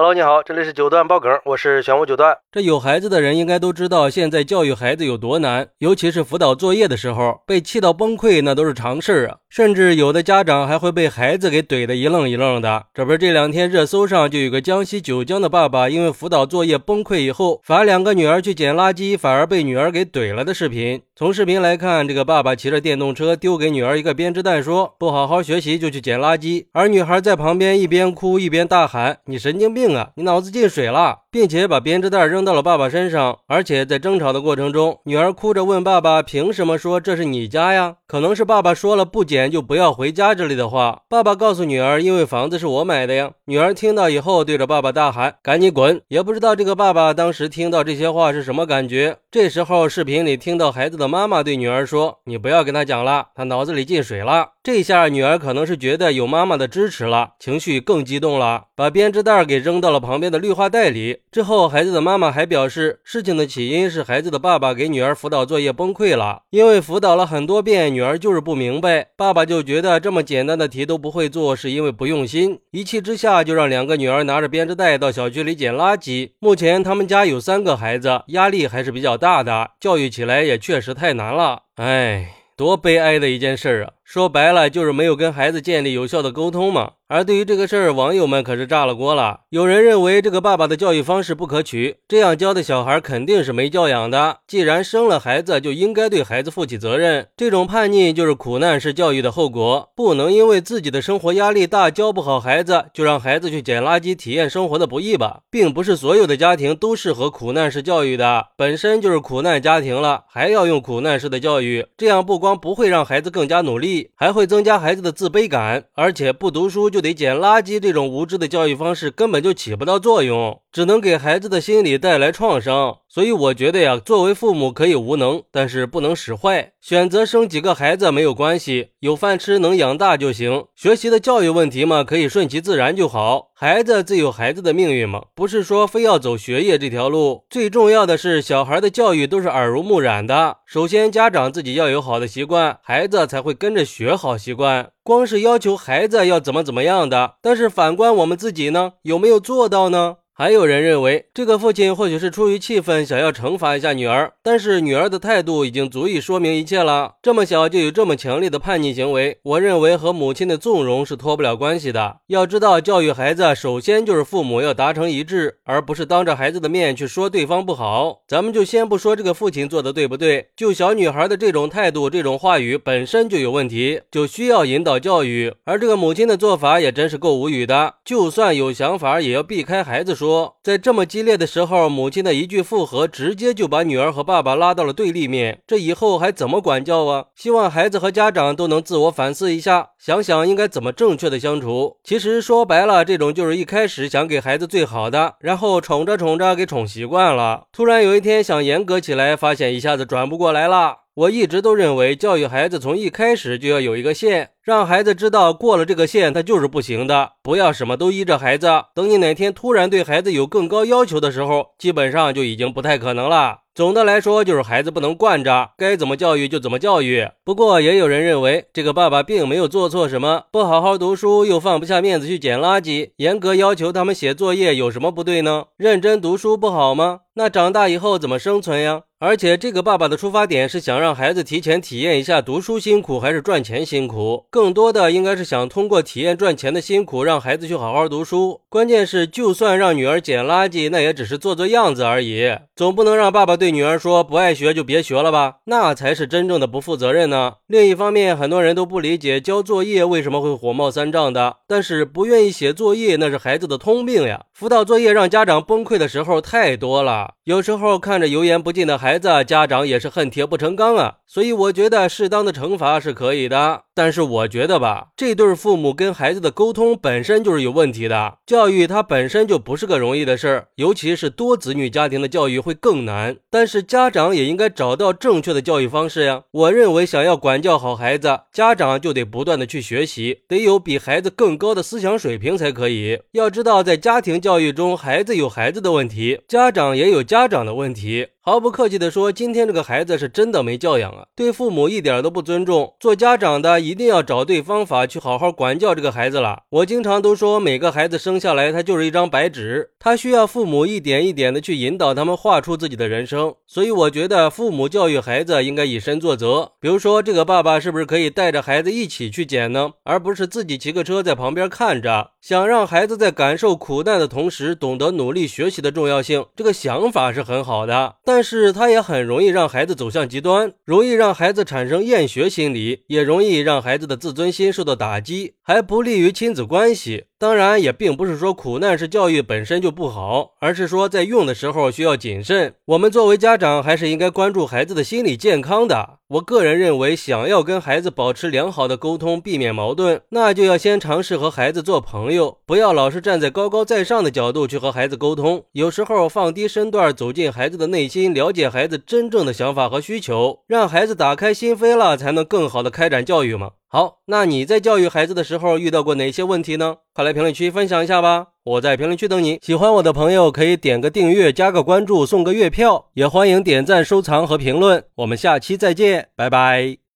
Hello，你好，这里是九段爆梗，我是玄武九段。这有孩子的人应该都知道，现在教育孩子有多难，尤其是辅导作业的时候，被气到崩溃那都是常事啊。甚至有的家长还会被孩子给怼得一愣一愣的。这不是这两天热搜上就有个江西九江的爸爸，因为辅导作业崩溃以后，罚两个女儿去捡垃圾，反而被女儿给怼了的视频。从视频来看，这个爸爸骑着电动车丢给女儿一个编织袋，说不好好学习就去捡垃圾，而女孩在旁边一边哭一边大喊：“你神经病！”你脑子进水了，并且把编织袋扔到了爸爸身上，而且在争吵的过程中，女儿哭着问爸爸：“凭什么说这是你家呀？”可能是爸爸说了不捡就不要回家之类的话，爸爸告诉女儿：“因为房子是我买的呀。”女儿听到以后，对着爸爸大喊：“赶紧滚！”也不知道这个爸爸当时听到这些话是什么感觉。这时候，视频里听到孩子的妈妈对女儿说：“你不要跟他讲了，他脑子里进水了。”这下女儿可能是觉得有妈妈的支持了，情绪更激动了，把编织袋给扔。扔到了旁边的绿化带里之后，孩子的妈妈还表示，事情的起因是孩子的爸爸给女儿辅导作业崩溃了，因为辅导了很多遍，女儿就是不明白，爸爸就觉得这么简单的题都不会做，是因为不用心，一气之下就让两个女儿拿着编织袋到小区里捡垃圾。目前他们家有三个孩子，压力还是比较大的，教育起来也确实太难了，哎，多悲哀的一件事啊！说白了就是没有跟孩子建立有效的沟通嘛。而对于这个事儿，网友们可是炸了锅了。有人认为这个爸爸的教育方式不可取，这样教的小孩肯定是没教养的。既然生了孩子，就应该对孩子负起责任。这种叛逆就是苦难式教育的后果。不能因为自己的生活压力大，教不好孩子，就让孩子去捡垃圾，体验生活的不易吧。并不是所有的家庭都适合苦难式教育的，本身就是苦难家庭了，还要用苦难式的教育，这样不光不会让孩子更加努力。还会增加孩子的自卑感，而且不读书就得捡垃圾，这种无知的教育方式根本就起不到作用，只能给孩子的心理带来创伤。所以我觉得呀，作为父母可以无能，但是不能使坏。选择生几个孩子没有关系，有饭吃能养大就行。学习的教育问题嘛，可以顺其自然就好。孩子自有孩子的命运嘛，不是说非要走学业这条路。最重要的是，小孩的教育都是耳濡目染的。首先，家长自己要有好的习惯，孩子才会跟着学好习惯。光是要求孩子要怎么怎么样的，但是反观我们自己呢，有没有做到呢？还有人认为，这个父亲或许是出于气愤，想要惩罚一下女儿，但是女儿的态度已经足以说明一切了。这么小就有这么强烈的叛逆行为，我认为和母亲的纵容是脱不了关系的。要知道，教育孩子首先就是父母要达成一致，而不是当着孩子的面去说对方不好。咱们就先不说这个父亲做的对不对，就小女孩的这种态度、这种话语本身就有问题，就需要引导教育。而这个母亲的做法也真是够无语的，就算有想法，也要避开孩子说。说，在这么激烈的时候，母亲的一句复合，直接就把女儿和爸爸拉到了对立面。这以后还怎么管教啊？希望孩子和家长都能自我反思一下，想想应该怎么正确的相处。其实说白了，这种就是一开始想给孩子最好的，然后宠着宠着给宠习惯了，突然有一天想严格起来，发现一下子转不过来了。我一直都认为，教育孩子从一开始就要有一个线，让孩子知道过了这个线，他就是不行的。不要什么都依着孩子，等你哪天突然对孩子有更高要求的时候，基本上就已经不太可能了。总的来说，就是孩子不能惯着，该怎么教育就怎么教育。不过，也有人认为，这个爸爸并没有做错什么，不好好读书，又放不下面子去捡垃圾，严格要求他们写作业，有什么不对呢？认真读书不好吗？那长大以后怎么生存呀？而且这个爸爸的出发点是想让孩子提前体验一下读书辛苦还是赚钱辛苦，更多的应该是想通过体验赚钱的辛苦，让孩子去好好读书。关键是，就算让女儿捡垃圾，那也只是做做样子而已，总不能让爸爸对女儿说不爱学就别学了吧？那才是真正的不负责任呢。另一方面，很多人都不理解交作业为什么会火冒三丈的，但是不愿意写作业那是孩子的通病呀。辅导作业让家长崩溃的时候太多了，有时候看着油盐不进的孩。子家长也是恨铁不成钢啊，所以我觉得适当的惩罚是可以的。但是我觉得吧，这对父母跟孩子的沟通本身就是有问题的。教育它本身就不是个容易的事儿，尤其是多子女家庭的教育会更难。但是家长也应该找到正确的教育方式呀。我认为，想要管教好孩子，家长就得不断的去学习，得有比孩子更高的思想水平才可以。要知道，在家庭教育中，孩子有孩子的问题，家长也有家长的问题。毫不客气地说，今天这个孩子是真的没教养啊，对父母一点都不尊重。做家长的一定要找对方法去好好管教这个孩子了。我经常都说，每个孩子生下来他就是一张白纸，他需要父母一点一点的去引导他们画出自己的人生。所以我觉得父母教育孩子应该以身作则。比如说，这个爸爸是不是可以带着孩子一起去捡呢？而不是自己骑个车在旁边看着。想让孩子在感受苦难的同时，懂得努力学习的重要性，这个想法是很好的。但但是他也很容易让孩子走向极端，容易让孩子产生厌学心理，也容易让孩子的自尊心受到打击，还不利于亲子关系。当然，也并不是说苦难式教育本身就不好，而是说在用的时候需要谨慎。我们作为家长，还是应该关注孩子的心理健康的。我个人认为，想要跟孩子保持良好的沟通，避免矛盾，那就要先尝试和孩子做朋友，不要老是站在高高在上的角度去和孩子沟通。有时候放低身段，走进孩子的内心，了解孩子真正的想法和需求，让孩子打开心扉了，才能更好的开展教育嘛。好，那你在教育孩子的时候遇到过哪些问题呢？快来评论区分享一下吧！我在评论区等你。喜欢我的朋友可以点个订阅、加个关注、送个月票，也欢迎点赞、收藏和评论。我们下期再见，拜拜。